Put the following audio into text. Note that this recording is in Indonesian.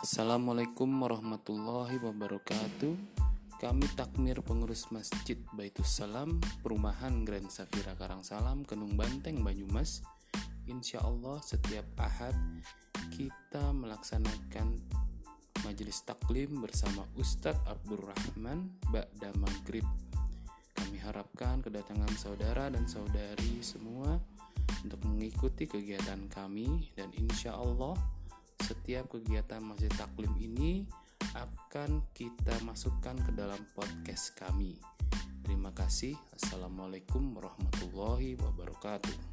Assalamualaikum warahmatullahi wabarakatuh. Kami takmir pengurus Masjid Baitus Salam Perumahan Grand Safira Karangsalam Kenung Banteng Banyumas. Insya Allah setiap ahad kita melaksanakan majelis taklim bersama Ustadz Abdurrahman Ba'da Maghrib. Kami harapkan kedatangan saudara dan saudari semua untuk mengikuti kegiatan kami dan insya Allah setiap kegiatan masjid taklim ini akan kita masukkan ke dalam podcast kami. Terima kasih. Assalamualaikum warahmatullahi wabarakatuh.